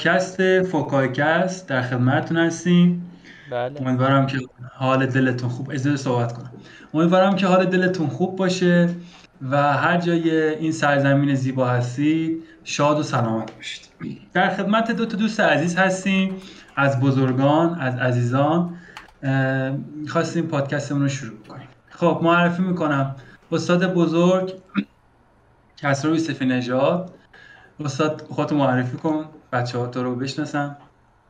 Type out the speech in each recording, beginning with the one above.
پادکست فکاهی کست در خدمتتون هستیم. بله. امیدوارم که حال دلتون خوب از صحبت کنم. امیدوارم که حال دلتون خوب باشه و هر جای این سرزمین زیبا هستید شاد و سلامت باشید. در خدمت دو تا دوست عزیز هستیم از بزرگان از عزیزان. خواستیم پادکستمون رو شروع کنیم. خب معرفی می‌کنم. استاد بزرگ کسرا یوسفی نژاد. استاد خودتو معرفی کن بچه ها تو رو بشناسم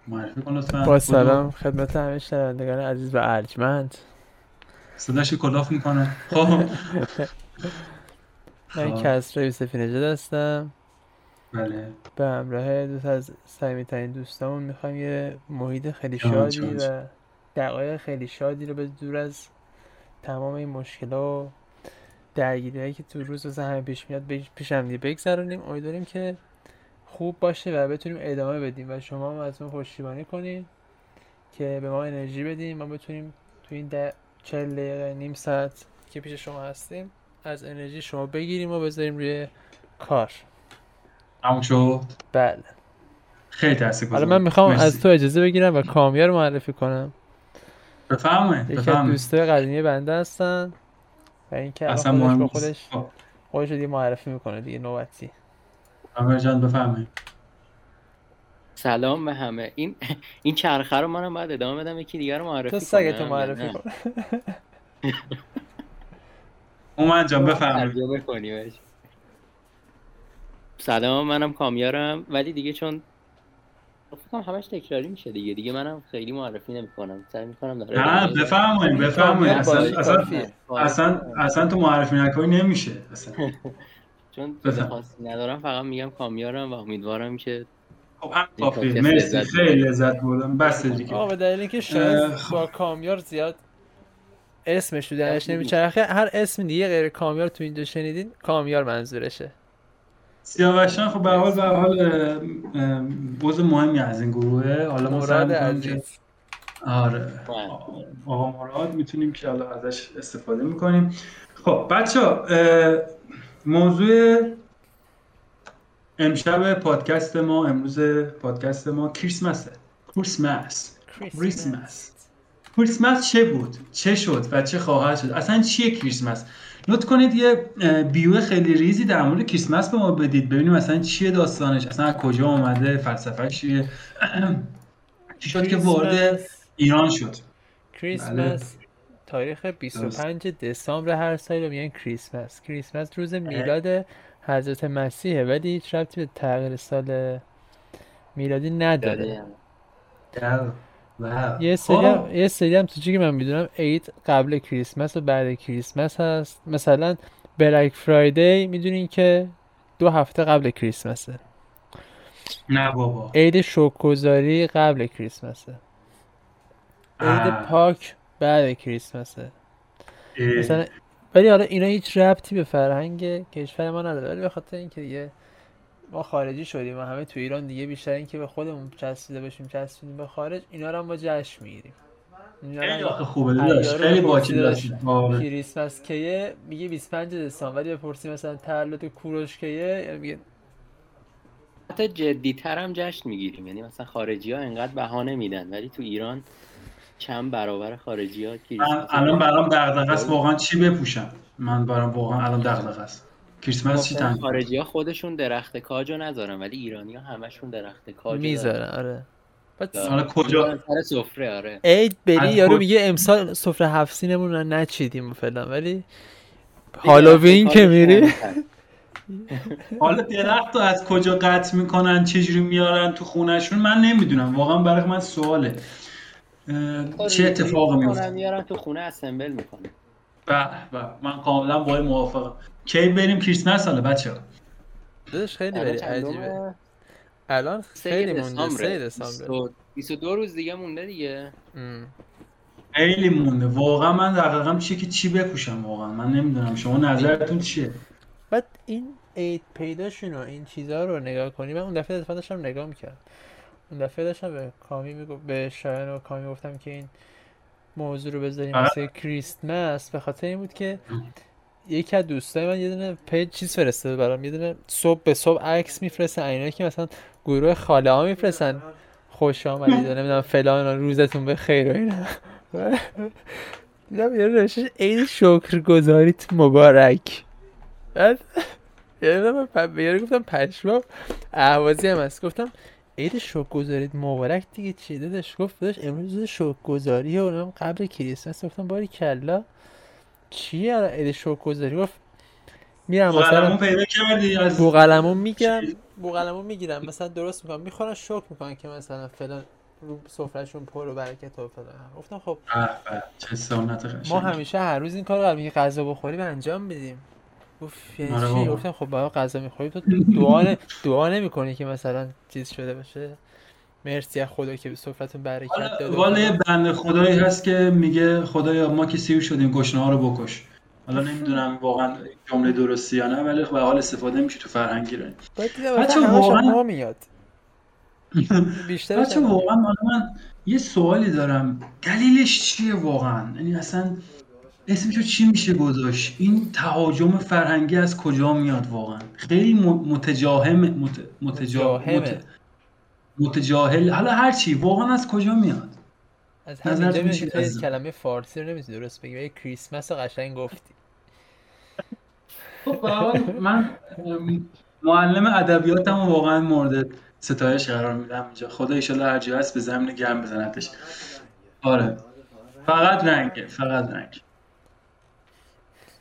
معرفی کن لطفا. با سلام خدمت همه شنوندگان عزیز و ارجمند. صداش کلاف می‌کنه. خب. من خب. کسرا یوسفی نژاد هستم. بله. به همراه دو تا از صمیمی‌ترین دوستامون می‌خوایم یه محیط خیلی شادی و. دقایق خیلی شادی رو به دور از تمام این مشکلات و درگیری که تو روز واسه همه پیش میاد پیش هم دیگه بگذرونیم. امیدواریم که خوب باشه و بتونیم ادامه بدیم و شما هم از ما پشتیبانی کنین که به ما انرژی بدیم ما بتونیم تو این ده چهل دقیقه نیم ساعت که پیش شما هستیم از انرژی شما بگیریم و بذاریم روی کار. همون شد؟ بله. خیلی تاثیر حالا من می‌خوام از تو اجازه بگیرم و کامیا رو معرفی کنم. بفرمایید یکی از دوستای قدیمی بنده هستن. و اینکه اصلا خودش مهم با. خودش خب، خودش دیگه معرفی می‌کنه دیگه نوبتی عامر جان بفرمایید. سلام به همه. این این چرخه رو منم باید ادامه بدم یکی دیگر رو معرفی تو سگتو کنم؟ معرفی. کن. اومد جان بفرمایید. سلام منم کامیارم. ولی دیگه چون فکر کنم همش تکراری میشه دیگه. دیگه منم خیلی معرفی نمی‌کنم. سعی می‌کنم داره نه بفرمایید بفرمایید. اصلا اصلا. اصلا اصلا تو معرفی نکنی نمیشه. اصلا. چون خاصی ندارم فقط میگم کامیارم و امیدوارم که خب هم مرسی. خیلی لذت بردم. بس دیگه. آقا به دلیل اینکه شاید خب. با کامیار زیاد اسمش تو درش نمیچرخه هر اسم دیگه غیر کامیار تو اینجا شنیدین کامیار منظورشه. سیاوشان خب به حال به حال عضو مهمی از این گروهه حالا ما سعی مراد می‌کنیم آره. آقا مراد می‌تونیم که حالا ازش استفاده می‌کنیم. خب بچه موضوع امشب پادکست ما امروز پادکست ما کریسمسه کریسمس. کریسمس. کریسمس چه بود؟ چه شد و چه خواهد شد؟ اصلا چیه کریسمس؟ لطف کنید یه بیو خیلی ریزی در مورد کریسمس به ما بدید. ببینیم اصلا چیه داستانش. اصلا از کجا آمده فلسفه‌اش چیه. چی شد که وارد ایران شد؟ کریسمس. تاریخ 25 دسامبر هر سال رو میگن کریسمس. کریسمس روز میلاد حضرت مسیحه ولی هیچ ربطی به تغییر سال میلادی نداره. یه سری خب. هم یه سری هم تو که من می‌دونم عید قبل کریسمس و بعد کریسمس هست مثلا بلک فرایدی می‌دونین که دو هفته قبل کریسمسه نه بابا عید شکرگزاری قبل کریسمسه عید. پاک بعد کریسمسه. مثلا ولی حالا اینا هیچ ربطی به فرهنگ کشور ما نداره ولی به خاطر اینکه دیگه ما خارجی شدیم و همه تو ایران دیگه بیشتر اینکه به خودمون چسبیده باشیم چسبیدیم به خارج اینا رو هم ما جشن می‌گیریم. خیلی خوبه عیار خیلی باکی پرسیده داشت آره. کریسمس کیه؟ میگه 25 دسامبر. ولی بپرسی مثلا تولد کوروش کیه؟ یعنی میگه حتی جدیتر هم جشن می‌گیریم. یعنی مثلا خارجی ها انقدر بهانه میدن ولی تو ایران چند برابر خارجی ها من الان برام دغدغه است واقعا چی بپوشم؟ من برام واقعا الان دغدغه است کریسمس چی تن خارجی ها خودشون درخت کاج رو نذارن ولی ایرانی ها همشون درخت کاج رو می‌ذارن آره. حالا کجا؟ سر سفره آره. عید بری یارو میگه امسال سفره هفت سینمون رو نچیدیم و فلان ولی هالووین که میری؟ حالا درخت رو از کجا قطع می‌کنن چجوری میارن تو خونهشون؟ من نمی‌دونم واقعا برای من سواله. اه، چه اتفاقی میفته میارن تو خونه اسمبل می‌کنه به به من کاملا با موافقم. کی بریم کریسمس حالا بچه داداش خیلی بری عجیبه. الان خیلی مونده سه دسامبر دسامبر 22 روز دیگه مونده دیگه. خیلی مونده. واقعا من دقیقا چیه که چی بپوشم واقعا؟ من نمی‌دونم شما نظرتون چیه؟ بعد این عید پیداشون و این چیزها رو نگاه کنی. من اون دفعه اتفاقا داشتم نگاه می‌کردم. اون دفعه داشتم به کامی میگو به شایان و کامی گفتم که این موضوع رو بذاریم واسه کریسمس. به خاطر این بود که یکی از دوستای من یه دونه پیج چیز فرستاده برام یه دونه صبح به صبح عکس میفرستن اینا که مثلا گروه خاله ها میفرستن. خوش آمدید نمی‌دونم فلان روزتون به خیر و اینا. دیدم یه نوشتش عید شکرگزاریت مبارک. بعد یه من گفتم پشمام اهوازی هم هست. گفتم عید شکرگزاریت مبارک دیگه چی دادش گفت دادش امروز روز شکرگزاری و اونم قبل کریسمس. گفتم باری کلا. چیه عید شکرگزاری گفت میرم مثلا پیدا کردی از بوقلمون می‌گیرم؟ بوقلمون می‌گیرم. مثلا درست می‌کنم. می‌خورن شکر می‌کنن که مثلا فلان رو سفرهشون پر و برکت و فلان. گفتم خب چه سنت قشنگ ما همیشه هر روز این کار قبل غذا بخوریم انجام بدیم گفت یعنی آره چی. گفتم خب باید غذا می‌خوریم تو دعا دعا نمی‌کنی که مثلا چیز شده باشه. مرسی از خدا که به سفرتون برکت داده و والا. بنده خدایی هست که میگه خدایا ما که سیر شدیم گشنه ها رو بکش. حالا نمی‌دونم واقعا جمله درستی یا نه ولی به حال استفاده میشه تو فرهنگ ایرانی بعد دیدم بچه واقعا- میاد. بیشترش بچه واقعا من یه سوالی دارم. دلیلش چیه واقعا؟ یعنی اصلا اسمشو چی میشه گذاشت؟ این تهاجم فرهنگی از کجا میاد واقعا؟ خیلی متجاهم مت... متجا... متجاهمه. مت... متجاهل حالا هر چی واقعا از کجا میاد؟ از همینجا میاد عزیزم؟ کلمه فارسی رو نمی‌تونی درست بگی؟ ولی کریسمس رو قشنگ گفتی. خب من معلم ادبیاتم واقعا مورد ستایش قرار میدم اینجا. خدا ایشالا هر جا هست به زمین گرم بزندش آره. فقط رنگه فقط رنگ.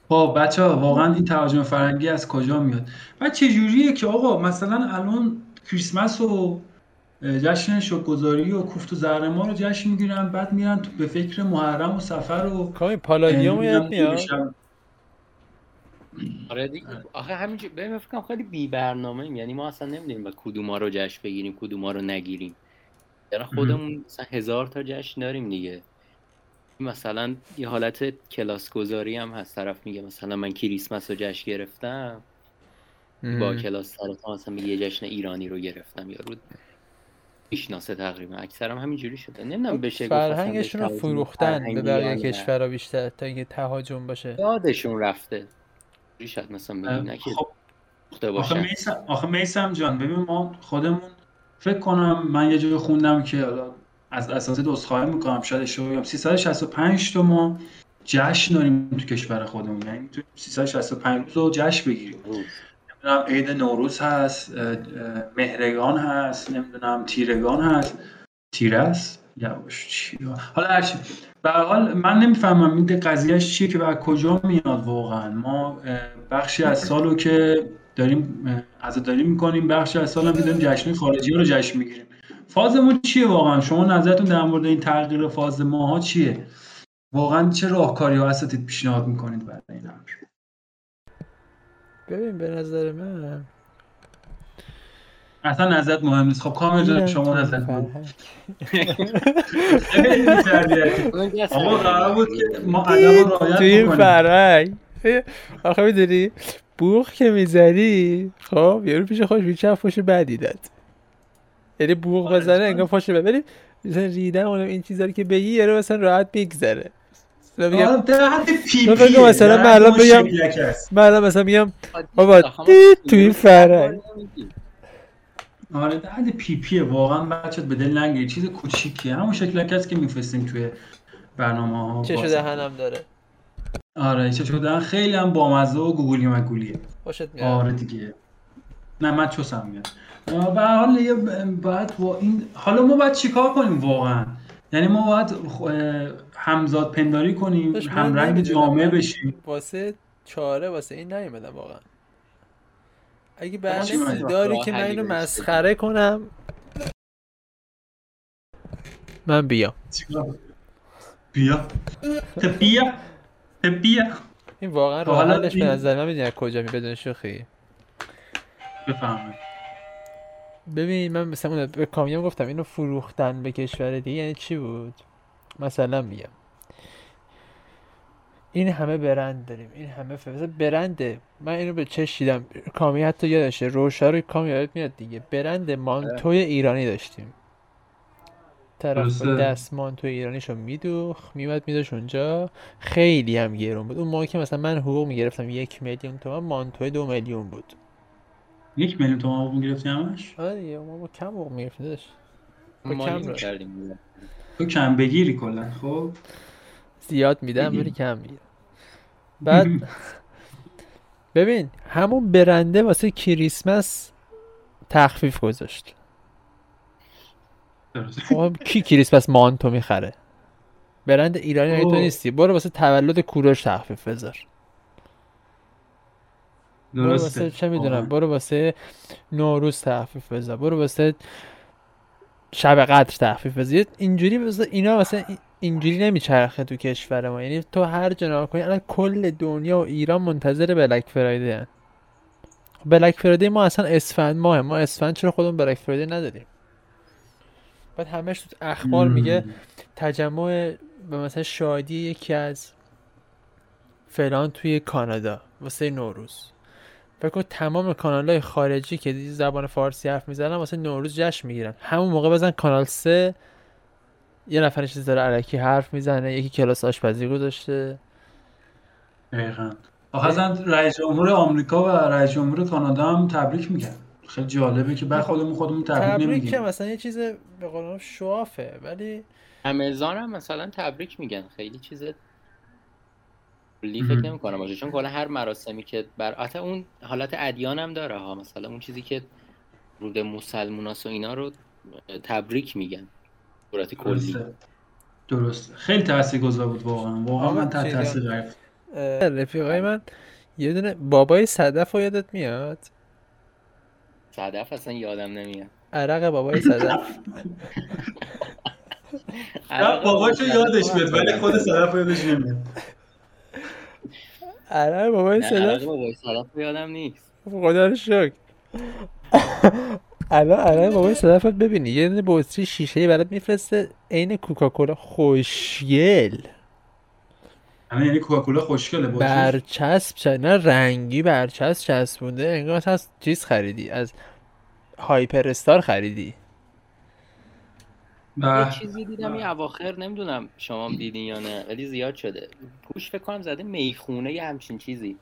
خب بچه ها واقعا این تهاجم فرهنگی از کجا میاد؟ و چه جوریه که آقا مثلا الان کریسمس و جشن شکرگزاری و کوفت و زهرمار رو جشن می‌گیرن بعد میرن تو به فکر محرم و سفر و کامی پالادیوم یاد میاد آره دیگه. آخه همینجور ببین من فکر خیلی بی برنامه یعنی ما اصلا نمی‌دونیم با کدوما رو جشن بگیریم کدوما رو نگیریم. یعنی خودمون مثلا هزار تا جشن داریم دیگه. مثلا یه حالت کلاس گذاری هم هست. طرف میگه مثلا من کریسمس رو جشن گرفتم. با کلاس سر تا مثلا میگه یه جشن ایرانی رو گرفتم. یا رو می‌شناسه تقریبا. اکثرا همینجوری شده. نمی‌دونم بشه گفت اصلا فرهنگشون رو فروختن به بقیه. کشورها بیشتر تا اینکه تهاجم باشه. یادشون رفته. شاید مثلا که خب آخه میسم آخه میسم جان ببین ما خودمون فکر کنم من یه جایی خوندم که حالا از اساتید عذرخواهی می‌کنم شاید اشتباه بگم. 365 تا ما جشن داریم تو کشور خودمون. یعنی می‌تونیم 365 روز رو جشن بگیریم. نمی‌دونم عید نوروز هست مهرگان هست نمی‌دونم تیرگان هست. تیره است یواش چی؟ حالا هرچی به حال من نمی‌فهمم این قضیهش چیه که بر کجا میاد واقعا. ما بخشی از سالو که داریم اه، عزاداری می‌کنیم بخشی از سال هم داریم جشن خارجی رو جشن می‌گیریم. فازمون چیه واقعا؟ شما نظرتون در مورد این تغییر فاز ماها چیه؟ واقعا چه راهکاری ها اساتید پیشنهاد می‌کنید برای ببین به نظر من اصلا نظرت مهم نیست. خب کامل جان شما که آقا قرار بود که ما توی رعایت این بکنیم. فرهنگ. آخه می‌دونی بوخ که می‌زنی خب یارو پیش خوش بیچه فوش بدی داد یعنی بوق آره، بزنه؟ انگار ولی مثلا ریدن اونم این چیزا که بگی یارو مثلا راحت بگذره مثلا میگم آره، پی تو بگو پیه، مثلا من الان بگم-. من الان مثلا میگم بابا تو این نمی‌گیم. آره در حد پی پیه. واقعا بچه به دل نگیری چیز کوچیکیه همون شکلک است که میفرستیم توی برنامه ها چشو دهنم داره. آره چه شدن خیلی هم بامزه و گوگلی مگولیه. خوشت میاد. آره دیگه. نه من چوسم میاد. به هر حال باید با این حالا ما باید چیکار کنیم واقعا؟ یعنی ما باید همزاد پنداری کنیم همرنگ. جامعه بشیم. واسه چاره واسه این نیومدم واقعا. اگه برنامه؟ داری که من اینو مسخره کنم. من؟ بیا. بیا. خب بیا. این واقعا حلش به نظر من می‌دونی کجا می بدون شوخی. بفهمه ببین من مثلا اون به کامیون گفتم اینو فروختن به کشور دیگه یعنی چی بود؟ مثلا میگم. این همه برند داریم این همه ف... مثلا برنده من اینو به چش دیدم. کامی حتی یادشه روشا رو کامی یادت میاد دیگه. برند مانتوی ایرانی داشتیم. طرف. دستمان تو ایرانیشو میدوخ میومد میداش اونجا. خیلی هم گرون بود. اون موقع که مثلا من حقوق می‌گرفتم یک میلیون تومن مانتوی دو میلیون بود. یک میلیون تومان حقوق گرفتی همش؟ آره دیگه ما با کم حقوق می‌گرفتیم داداش. با ما کم. کردیم تو کم بگیری کلا خب؟ زیاد میدم ولی کم می‌گیرم. بعد ببین همون برنده واسه کریسمس تخفیف گذاشت. خب کی کریسمس مانتو می‌خره؟ برند ایرانی تو. نیستی. برو واسه تولد کوروش تخفیف بذار. برو درسته. واسه چه می‌دونم. برو واسه نوروز تخفیف بذار. برو واسه شب قدر تخفیف بذار. اینجوری بذار اینا واسه این- اینجوری نمیچرخه تو کشور ما. یعنی تو هر جا کنی الان کل دنیا و ایران منتظر بلک فرایده هن. بلک فرایده ما اصلا اسفند ماه ما اسفند چرا خودمون بلک فرایده نداریم؟ بعد همش تو اخبار میگه تجمع به مثلا شادی یکی از فلان توی کانادا واسه نوروز. فکر کن تمام کانال های خارجی که دیگه زبان فارسی حرف می‌زنن واسه نوروز جشن می‌گیرن. همون موقع بزن کانال سه یه نفر چیز داره علکی حرف می‌زنه یکی کلاس آشپزی گذاشته. دقیقا. آخه رئیس جمهور آمریکا و رئیس جمهور کانادا هم تبریک میگن. خیلی جالبه که بعد خودمون خودمون تبریک تبریک که مثلا یه چیز به قول شوافه ولی امازون هم مثلا تبریک میگن. خیلی چیز کلی فکر مهم. نمی کنم باشه چون کلا هر مراسمی که بر حتی اون حالت ادیان هم داره ها مثلا اون چیزی که رود مسلموناس و اینا رو تبریک میگن صورت کلی. درسته. خیلی تاثیرگذار بود واقعا. واقعا من تحت تاثیر. اه، رفیقای من یه دونه بابای صدف رو یادت میاد؟ صدف اصلا یادم نمیاد. عرق بابای صدف. نه باباشو یادش میاد ولی خود صدف یادش نمیاد. عرق بابای صدف صدف رو یادم نیست. خدا رو شکر. الان الان بابای صدف رو ببینی. یه دونه بطری شیشه برات میفرسته. عین کوکاکولا خوشگل. همه یعنی کوکاکولا خوشگله برچسب چ- نه رنگی برچسب چسبونده. انگار از چیز خریدی. از هایپر استار خریدی. یه به. چیزی دیدم این اواخر نمی‌دونم شما هم دیدین یا نه ولی زیاد شده. پوش فکر کنم زده می‌خونه یه همچین چیزی.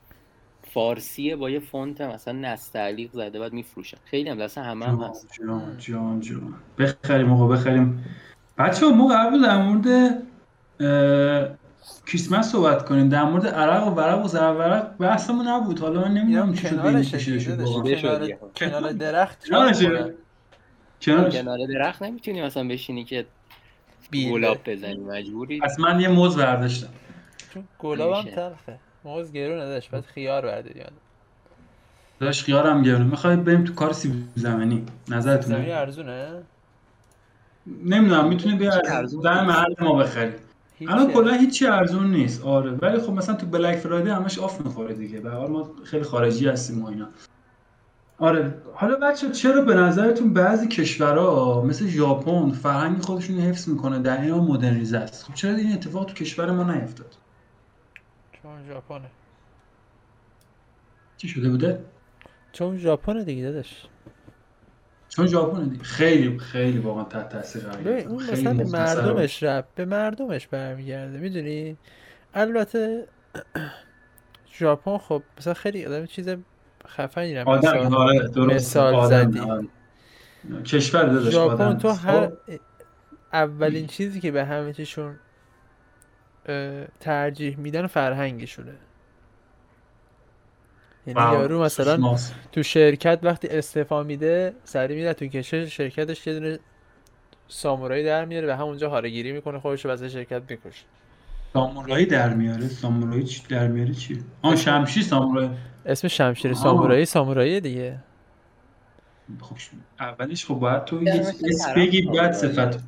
فارسیه با یه فونت مثلا نستعلیق زده بعد میفروشن. خیلی هم دست همه هم هست. جان جان جان. بخریم آقا بخریم. بچه ما قبل در مورد اه، کریسمس صحبت کنیم. در مورد عرق و ورق و زرورق بحثمون نبود. حالا من نمی‌دونم چی شد. کنار درخت کنارش کنار درخت نمی‌تونی مثلا بشینی که. گلاب بزنی مجبوری؟ پس من یه موز برداشتم. چون گلاب هم. تلخه. موز گرون نداشت بعد خیار برداری یاد داشت خیارم گرونه می‌خوای بریم تو کار سیب زمینی؟ زمینی نظرتونه ارزونه؟ نمی‌دونم می‌تونید هیچی بیا ارزون در. محل ما بخرید هیچی الان کلا هیچی ارزون نیست. آره ولی خب مثلا تو بلک فرایدی همش آف می‌خوره دیگه. به هر حال ما خیلی خارجی هستیم و اینا. آره. حالا بچه چرا به نظرتون بعضی کشورها مثل ژاپن فرهنگ خودشون رو حفظ می‌کنه در این مدرنیزه است؟ خب چرا این اتفاق تو کشور ما نیفتاد؟ چون ژاپنه. چی شده بوده؟ چون ژاپنه دیگه داداش. چون ژاپن دیگه. خیلی خیلی واقعا تحت تاثیر قرار. اون خیلی مثلا به مردمش رب به مردمش برمیگرده می‌دونی؟ البته ژاپن خب مثلا خیلی آدم چیز خفنی رو مثال آره درست مثال آدم، زدی. کشور داداش ژاپن تو است. هر خب، اولین چیزی که به همه چیشون ترجیح میدن فرهنگشونه یعنی واو، یارو مثلا. تو شرکت وقتی استعفا میده سری میره تو کشه شرکتش یه دونه سامورایی در میاره و همونجا هارگیری می‌کنه خودش رو واسه شرکت می‌کشه سامورایی در میاره. سامورایی چی در میاره چی؟ آن شمشیر سامورایی. اسم شمشیر. سامورایی سامورایی دیگه. خب اولش خب باید تو اسم بگی بعد سامورایی. صفت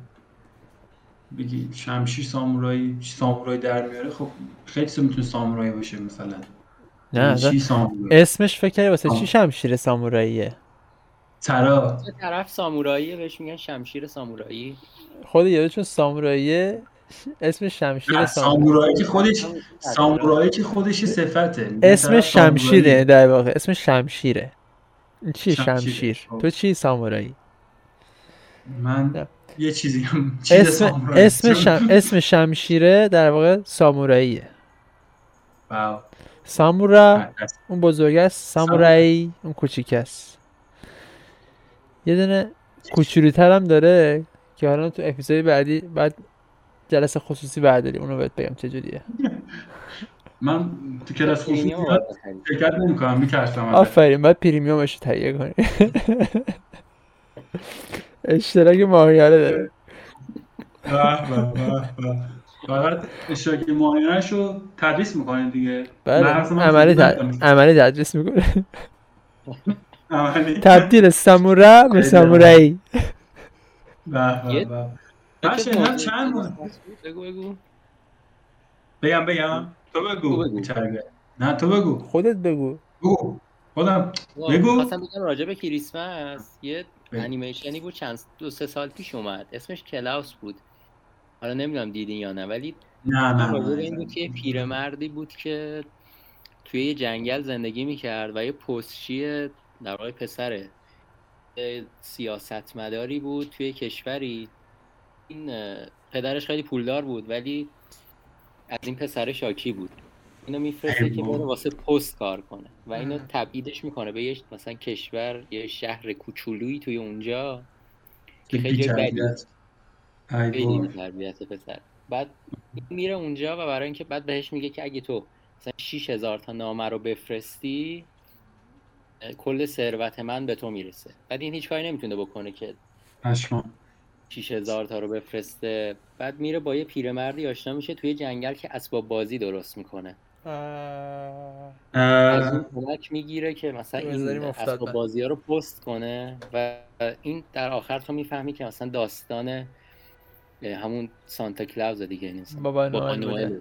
بگی. شمشیر سامورایی چی سامورایی در میاره. خب خیلی چیزا می‌تونه سامورایی باشه مثلا. نه سامورایی؟ اسمش فکر کردی واسه چی. شمشیر ساموراییه؟ ترا طرف ساموراییه بهش میگن شمشیر سامورایی. خود یارو چون ساموراییه اسم شمشیر سامورایی که خودش سامورایی که خودش صفته اسم. شمشیره در واقع اسم شمشیره شمشیره. شمشیر. تو چی سامورایی من. یه چیزی هم اسم. اسم شم... اسم شمشیره در واقع ساموراییه. سامورا. اون بزرگ است سامورایی اون کوچیک است یه دونه کوچولوتر هم داره که حالا تو اپیزود بعدی بعد جلسه خصوصی برداری اونو بهت بگم چجوریه من تو کلاس خصوصی. شرکت نمی‌کنم میترسم. آفرین باید پریمیومش رو تهیه کنی. اشتراک ماهیانه داره. به به به به. فقط اشتراک ماهیانش رو تدریس می‌کنه دیگه. بله عملی. عملی تدریس می‌کنه عملی. تبدیل سامورا به سامورایی. به به یه- به من شنیدم چند بود؟ بگو بگو. بگم بگم. تو بگو. نه تو بگو. خودت بگو. بگو. خودم بگو. می‌خواستم بگم راجع به کریسمس یه بگو. انیمیشنی بود چند دو سه سال پیش اومد. اسمش کلاوس بود. حالا نمی‌دونم دیدین یا نه ولی نه نه این بود که یه پیرمردی بود که توی یه جنگل زندگی می‌کرد و یه پستچی در واقع پسره سیاستمداری بود توی کشوری. این پدرش خیلی پولدار بود ولی از این پسر شاکی بود اینو میفرسته که. بره واسه پست کار کنه و اینو. تبعیدش می‌کنه به یه مثلا کشور یه شهر کوچولویی توی اونجا که خیلی بابا. تربیت پسر بعد میره اونجا و برای اینکه بعد بهش میگه که اگه تو مثلا 6000 تا نامه رو بفرستی کل ثروت من به تو می‌رسه بعد این هیچ کاری نمی‌تونه بکنه که پشمام. 6000 تا رو بفرسته. بعد میره با یه پیرمردی آشنا میشه توی جنگل که اسباب بازی درست می‌کنه. از اون کمک می‌گیره که مثلا این اسباب. بازی ها رو پست کنه و این در آخر تو می‌فهمی که مثلا داستان همون Santa Claus دیگه مثلا بابا نوئل.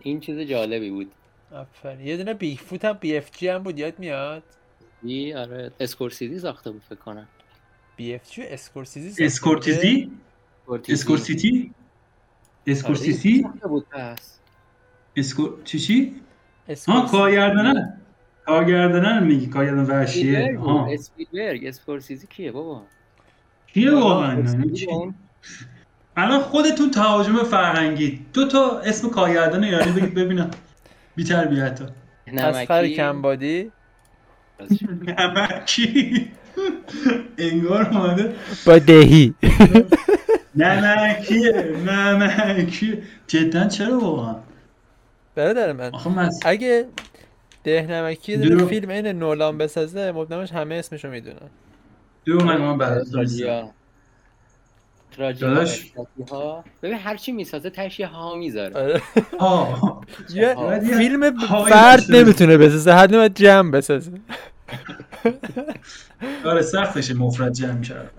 این چیز جالبی بود. آفرین. یه دونه Bigfoot هم BFG هم بود یاد میاد؟ یه آره. اسکورسیزی ساخته بود فکر کنم. BF G اسکورسیزی اسکورسیزی. اسکورسیتی آره، اسکورسیتی اسکور چی چی. ها اسکورسیزی. کارگردانه کارگردانه میگی کارگردان وحشیه. ها اسپیلبرگ اسکورسیزی کیه بابا؟ کیه واقعا؟ اون الان خودتون تهاجم فرهنگی. دو تا اسم کارگردان ایرانی بگید ببینم. بی تربیت ها اسقر نمکی کمبادی. نمکی. انگار اومده. با دهی. نمکیه نمکیه جدا چرا واقعا؟ برادر من اگه دهنمکی یه دونه درو- فیلم این نولان بسازه مبنمش همه اسمشو می‌دونن. دو من من داداش. ها ببین هر چی می‌سازه یه ها می‌ذاره. آره. ها یه فیلم فرد. نمی‌تونه بسازه حد باید جمع بسازه. آره سختشه مفرد جمع کرد.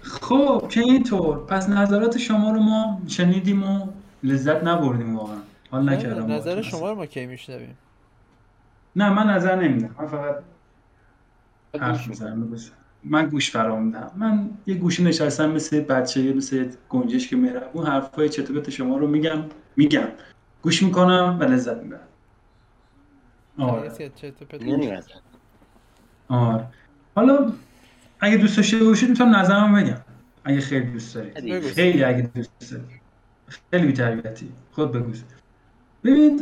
خب که اینطور. پس نظرات شما رو ما شنیدیم و لذت نبردیم واقعا. حال نکردم نظر شما رو ما کی میشنویم؟ نه من نظر نمیدم. من فقط حرف گوش می‌زنم. من گوش فرا میدم. من یه گوشی نشستم مثل بچه مثل گنجش که میره اون حرفای چرت و پرت شما رو میگم؟ میگم. گوش می‌کنم و لذت می‌برم. آره کسی از چرت و پرت نمی‌رسه. آره. حالا اگه دوست داشته باشید می‌تونم نظرم بگم. اگه خیلی دوست دارید. خیلی اگه دوست دارید خیلی بی‌تربیتی. خود بگو. ببینید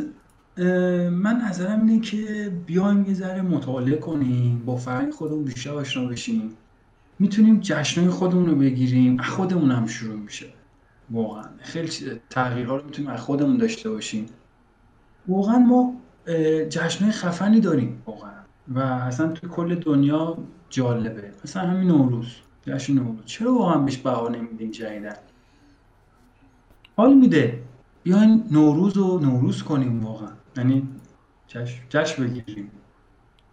من نظرم اینه که بیایم یه ذره مطالعه کنیم با فرهنگ خودمون بیشتر آشنا بشیم. می‌تونیم جشنهای خودمون رو بگیریم. از خودمون هم شروع میشه. واقعا. خیلی تغییرها رو می‌تونیم از خودمون داشته باشیم. واقعا ما جشنهای خفنی داریم. واقعا. و اصلا توی کل دنیا جالبه. مثلا همین نوروز جشن نوروز. چرا واقعا بهش بها نمیدیم جدیدن حال میده. بیاین نوروز رو نوروز کنیم واقعا. یعنی جشن, جشن بگیریم.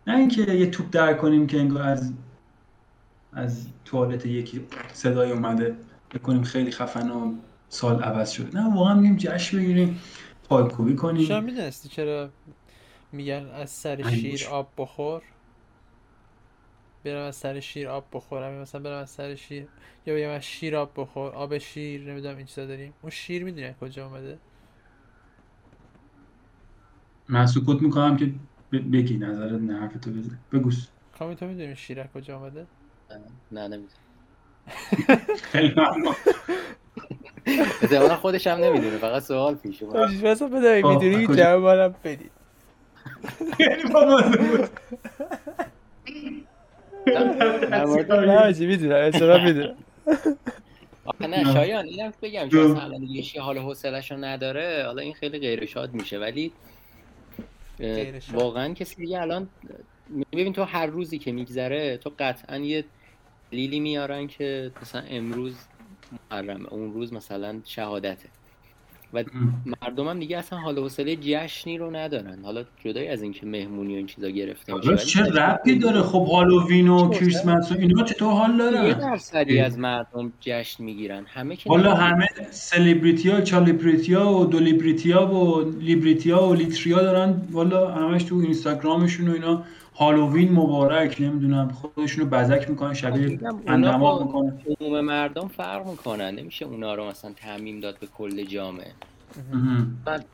نه اینکه یه توپ در کنیم که انگار از از توالت یکی صدای اومده. بکنیم خیلی خفن و سال عوض شده. نه واقعا میگیم جشن بگیریم پایکوبی شما کنیم می‌دونستی چرا میگن از سر. شیر آب بخور. برم از سر شیر آب بخورم. یا مثلا برم از سر شیر یا بگم از شیر آب بخور. آب شیر نمی‌دونم این چیزا داریم. اون شیر می‌دونی کجا اومده؟ من سکوت می‌کنم که ب- بگی نظرت نه حرفتو بزن. بگوس کامی تو می‌دونی شیر از کجا اومده؟ نه نمی‌دونم. خیلی خودش هم نمی‌دونه. فقط سوال پیش اومد. مثلا بده می‌دونی کجا؟ جواب منم بدید خیلی بامزه بود. در مورد نه می‌دونم احتمال می‌دونم. آخه نه شایان اینم بگم که مثلا الان یه حال حوصله‌شو نداره. حالا این خیلی غیر شاد میشه ولی. واقعا کسی دیگه الان ببین تو هر روزی که میگذره تو قطعا یه دلیلی میارن که مثلا امروز محرمه اون روز مثلا شهادته. و مردم هم دیگه اصلا حال حوصله جشنی رو ندارن. حالا جدای از اینکه مهمونی و این چیزا گرفته میشه چه ربطی داره؟ خب هالووین و کریسمس و اینا چطور حال یه دارن؟ درصدی از مردم جشن می‌گیرن. همه که حالا. همه سلیبریتی ها چالیبریتی ها و دولیبریتی ها و لیبریتی ها و لیتریا دارن. والا همش تو اینستاگرامشون و اینا. هالووین مبارک نمی‌دونم خودشونو بزک می‌کنن شبیه اندماغ با می‌کنن. عموم مردم فرق می‌کنن نمیشه اونا رو مثلا تعمیم داد به کل جامعه. بعد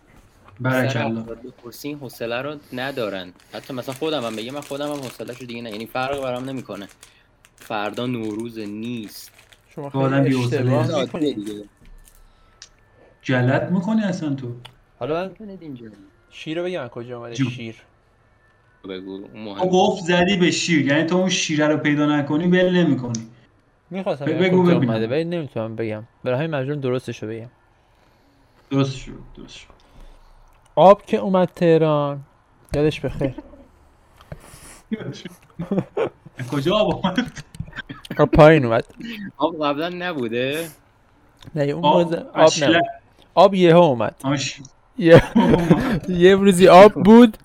برک الله. افراد بپرسی این حوصله رو ندارن. حتی مثلا خودم هم بگم من خودم هم حوصله رو دیگه نه یعنی فرق برام نمی‌کنه. فردا نوروز نیست. شما خیلی اشتباه دیگه. جلت می‌کنی اصلا تو؟ حالا شیر رو بگم کجا اومده؟ جون. شیر. بگو تو گفت زدی به شیر یعنی تو اون شیره رو پیدا نکنی ول نمی‌کنی. می‌خواستم بگو ببینم. اومده ولی نمی‌تونم بگم. برای همین مجبورم درستش رو بگم. درست شد درست شد آب که اومد تهران. یادش بخیر کجا آب آمد آب پایین اومد. آب قبلا نبوده. نه اون آب. نبود. آب یهو اومد. آش. یه یه روزی آب بود.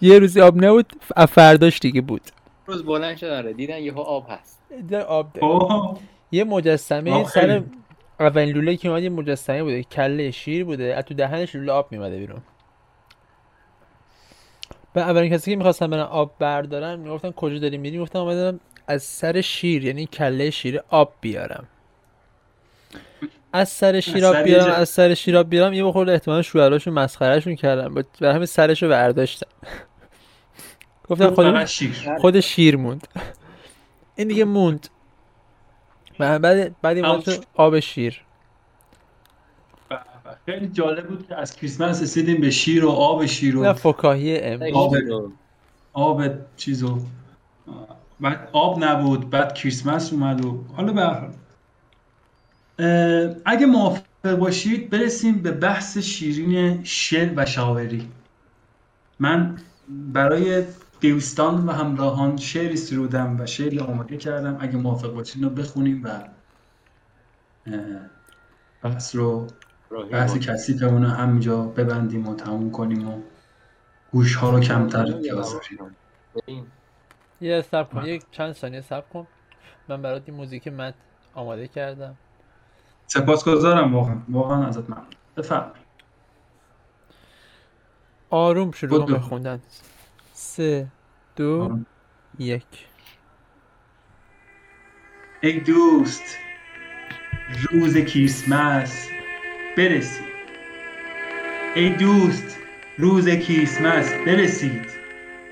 یه روزی آب نبود فرداش دیگه بود. روز بلند شدن آره دیدن یهو آب هست. دیدن آب. اوه. یه مجسمه سر. اولین لوله که اومد یه مجسمه بوده کله شیر بوده. از تو دهنش لوله آب میومده بیرون. و اولین کسی که می‌خواستن برن آب بردارن می‌گفتن کجا داری میری؟ می‌گفتن اومدم از سر شیر یعنی کله شیر آب بیارم. از سر شیر آب بیارم از سر شیر آب بیارم یه بخورده احتمالا شوهراشون مسخرهشون کردن. برای همین سرشو برداشتن. گفتن خود شیر خود شیر موند. این دیگه موند. بعد بعد این آب شیر. به به. خیلی جالب بود که از کریسمس رسیدیم به شیر و آب شیر نه و فکاهی امروز. آب. آب چیزو بعد آب نبود بعد کریسمس اومد و حالا به هر اگه موافق باشید برسیم به بحث شیرین شعر و شاعری. من برای دوستان و همراهان شعری سرودم و شعری آماده کردم. اگه موافق باشید رو بخونیم و بحث رو بحث باش. کثیفمون رو همینجا ببندیم و تموم کنیم و گوش ها رو کمتر بیازاریم. یه صبر کن یک چند ثانیه صبر کن. من برات این موزیک مت آماده کردم. سپاسگزارم واقعا. واقعا ازت ممنون. بفرمایید. آروم شروع به. خوندن سه دو. یک. ای دوست روز کریسمس برسید. ای دوست روز کریسمس برسید.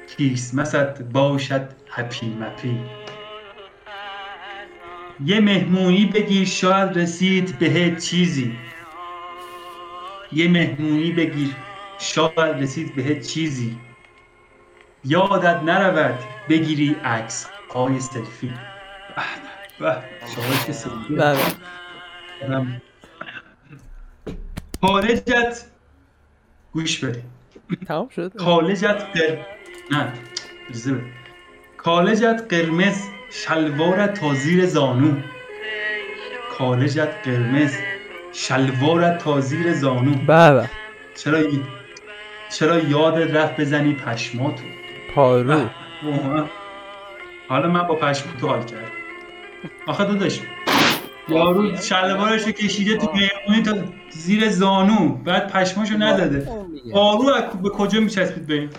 کریسمست باشد هپی مپی. یه مهمونی بگیر شاید رسید بهت چیزی. یه مهمونی بگیر شاید رسید بهت چیزی. یادت نرود بگیری عکس های سلفی. به که سلفی؟ بله. خارجت گوش بده. تمام شد؟ کالجت قر نه بده. کالجت قرمز شلوارت تا زیر زانو. کالجت قرمز شلوارت تا زیر زانو. بله. چرا چرا یادت رفت بزنی پشماتو؟ پارو. واقعا. حالا من با پشماتو حال کردم. آخه داداش یارو شلوارشو کشیده تو مهمونی تا زیر زانو بعد پشماشو نزده. پارو به کجا میچسبید به این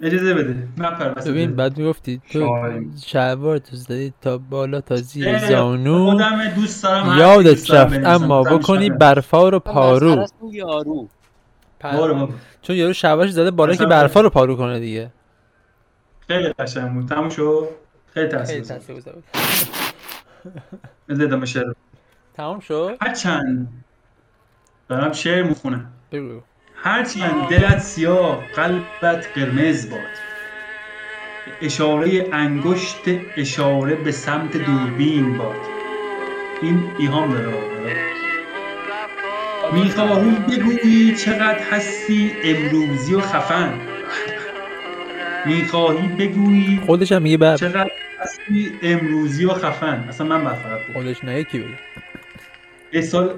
اجازه بده. من پرمسته ببین بعد می‌گفتی تو. شلوار تو زدی تا بالا تا زیر زانو. خودم دوست دارم یادت رفت. اما بکنی. برفا رو پارو. یارو. بابا. چون یارو شلوارش زده بالا که برفا رو پارو کنه دیگه. خیلی قشنگ بود. تموم شد. خیلی تاثیر تاثیرگذار بود. بذار شعر. تمام شد؟ هرچند دارم شعر می‌خونم. بگو هرچند دلت سیاه قلبت قرمز باد. اشاره انگشت اشاره به سمت دوربین باد. این ایهام داره. می‌خواهی بگویی چقدر هستی امروزی و خفن. می‌خواهی بگویی خودش هم میگه بر چقدر هستی امروزی و خفن. اصلا من باید فقط. خودش نه یکی بگه. به سال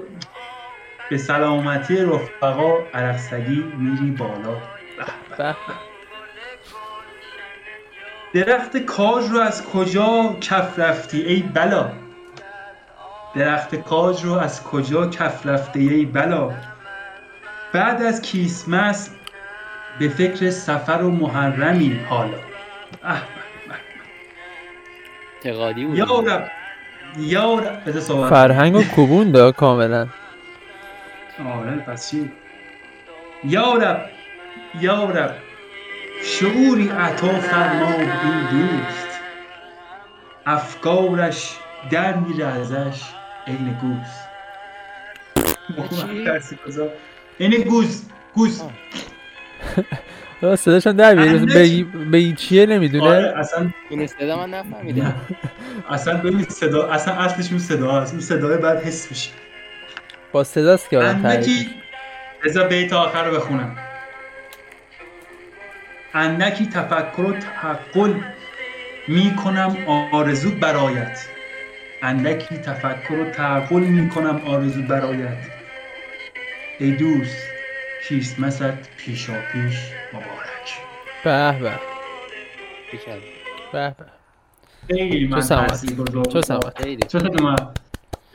به سلامتی رفقا عرقسگی میری بالا. به. درخت کاج رو از کجا کف رفتی ای بلا؟ درخت کاج رو از کجا کف رفتی ای بلا؟ بعد از کریسمس به فکر سفر و محرمی حالا. اه اعتقادی بود یا رب یا رب بذار صحبت فرهنگ و کوبون کاملا. آره پس چی؟ یا رب یا رب شعوری عطا فرما این دوست. افکارش در میره ازش عین گوز؟ عین گوز گوز. راست صداشم در چی. به به چیه نمی‌دونه؟ آره اصلا این صدا من نفهمیدم اصلا ببین صدا اصلا اصلش اون صدا هست. اون صدای بعد حس میشه. با صداست که آدم تعریف اندکی بذار بیت آخر رو بخونم. اندکی تفکر و تحقل می کنم آرزو برایت. اندکی تفکر و تعقل می کنم آرزو برایت. ای دوست کریسمست پیشا پیش مبارک. به به. به به. خیلی من سلامت. تاثیرگذار چه سلامت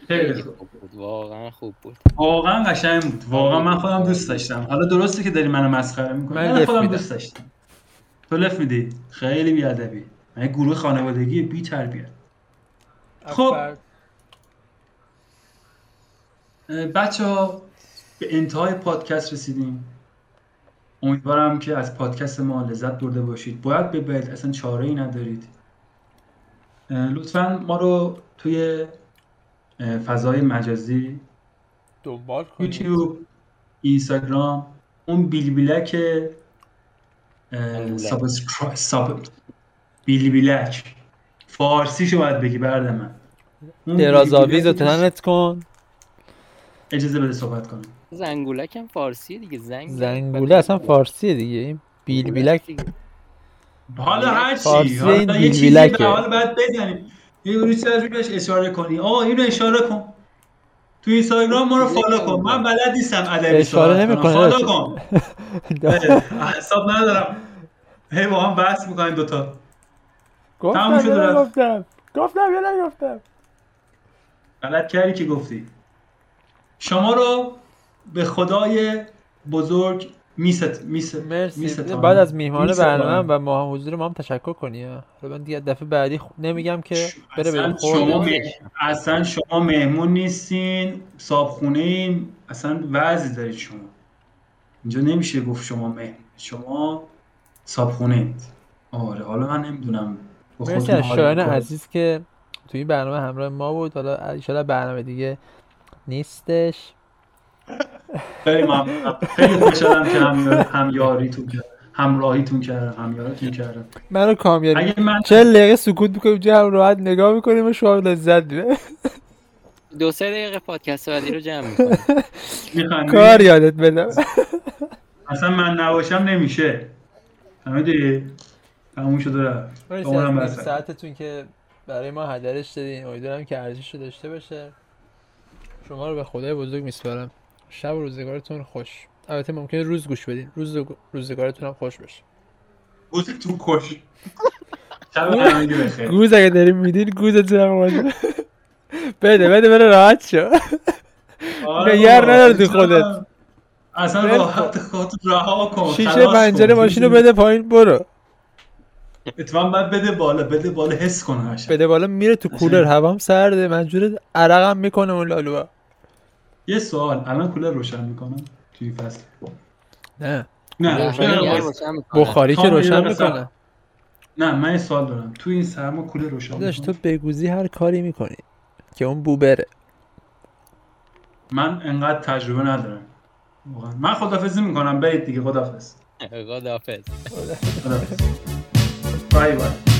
خیلی خوب بود. واقعا خوب بود. واقعا قشنگ بود. واقعا من خودم دوست داشتم. حالا درسته که داری منو مسخره می‌کنی من خودم میدم. دوست داشتم. تو لف میدی. خیلی بیادبی. من گروه خانوادگی بی تربیت خب. بچه ها به انتهای پادکست رسیدیم. امیدوارم که از پادکست ما لذت برده باشید. باید ببرید اصلا چاره ای ندارید لطفا ما رو توی فضای مجازی دنبال کنید. یوتیوب اینستاگرام اون بیلبیلک بیلبیلک. subscribe sub بیلبیلک. فارسیشو باید بگی برد من. درازاویز رو تنت کن. اجازه بده صحبت کنم. زنگولک هم فارسیه دیگه زنگ زنگوله اصلا فارسیه دیگه. این بیل بیلک حالا هر چی فارسی حالا یه چیزی. به حال باید بزنیم. یه روی چیزی بهش اشاره کنی. آقا اینو اشاره کن. تو اینستاگرام ما رو follow کن. من بلد نیستم ادبی اشاره نمی‌کنه. follow کن. اعصاب ندارم. هی با هم بحث می‌کنیم دوتا. گفتم یا. نگفتم. گفتم یا نگفتم. غلط کردی که گفتی. شما رو به خدای بزرگ میست میست مرسی. بعد از میهمان. برنامه و ما حضور ما هم تشکر کنی. حالا من دیگه دفعه بعدی خ- نمیگم که بره به شما مه- اصلا شما مهمون نیستین. صابخونه این اصلا وضعی دارید شما. اینجا نمیشه گفت شما مهمون شما صابخونه اید آره حالا من نمی‌دونم. مرسی خودتون از شایان. عزیز که توی این برنامه همراه ما بود. حالا انشالله برنامه دیگه نیستش. خیلی ممنونم خیلی خوشحالم که هم همیاریتون کردم همراهیتون کردم همیاریتون کردم. منو کامیاری اگه من چه دقیقه سکوت می‌کنیم جمع راحت نگاه می‌کنیم و شما لذت می‌بریم. دو سه دقیقه پادکست بعدی رو جمع می‌کنم میخندی کار یادت بدم اصلا من نباشم نمیشه. فهمیدی؟ تموم شده. رفت از بسه. ساعتتون که برای ما هدرش دادین امیدوارم که ارزش رو داشته باشه. شما رو به خدای بزرگ میسپارم. شب و روزگارتون خوش. البته ممکنه روز گوش بدین. روز روزگارتون هم خوش باشه. گوزتون کش شب همگی بخیر. گوز اگه داریم میدین گوزتون هم باشه بده بده بره راحت شو. آره نگر بابا، نداره تو خودت. اصلا راحت خودت رها کن شیشه پنجره کن. ماشین رو بده پایین برو. اتفاقا باید بده بالا بده بالا حس کن قشنگ. بده بالا میره تو کولر هوام سرده منجور عرقم می‌کنه اون لالوها. یه سوال الان کولر روشن می‌کنم توی این فصل. نه. نه. بخاری که روشن می‌کنه. نه من یه سوال دارم. توی این سرما کولر روشن داشت تو بگوزی هر کاری می‌کنی که اون بوبره. من انقدر تجربه ندارم. واقعا. من خدافزی می‌کنم برید دیگه خدافز خداحافظ. خدافز Vai, vai.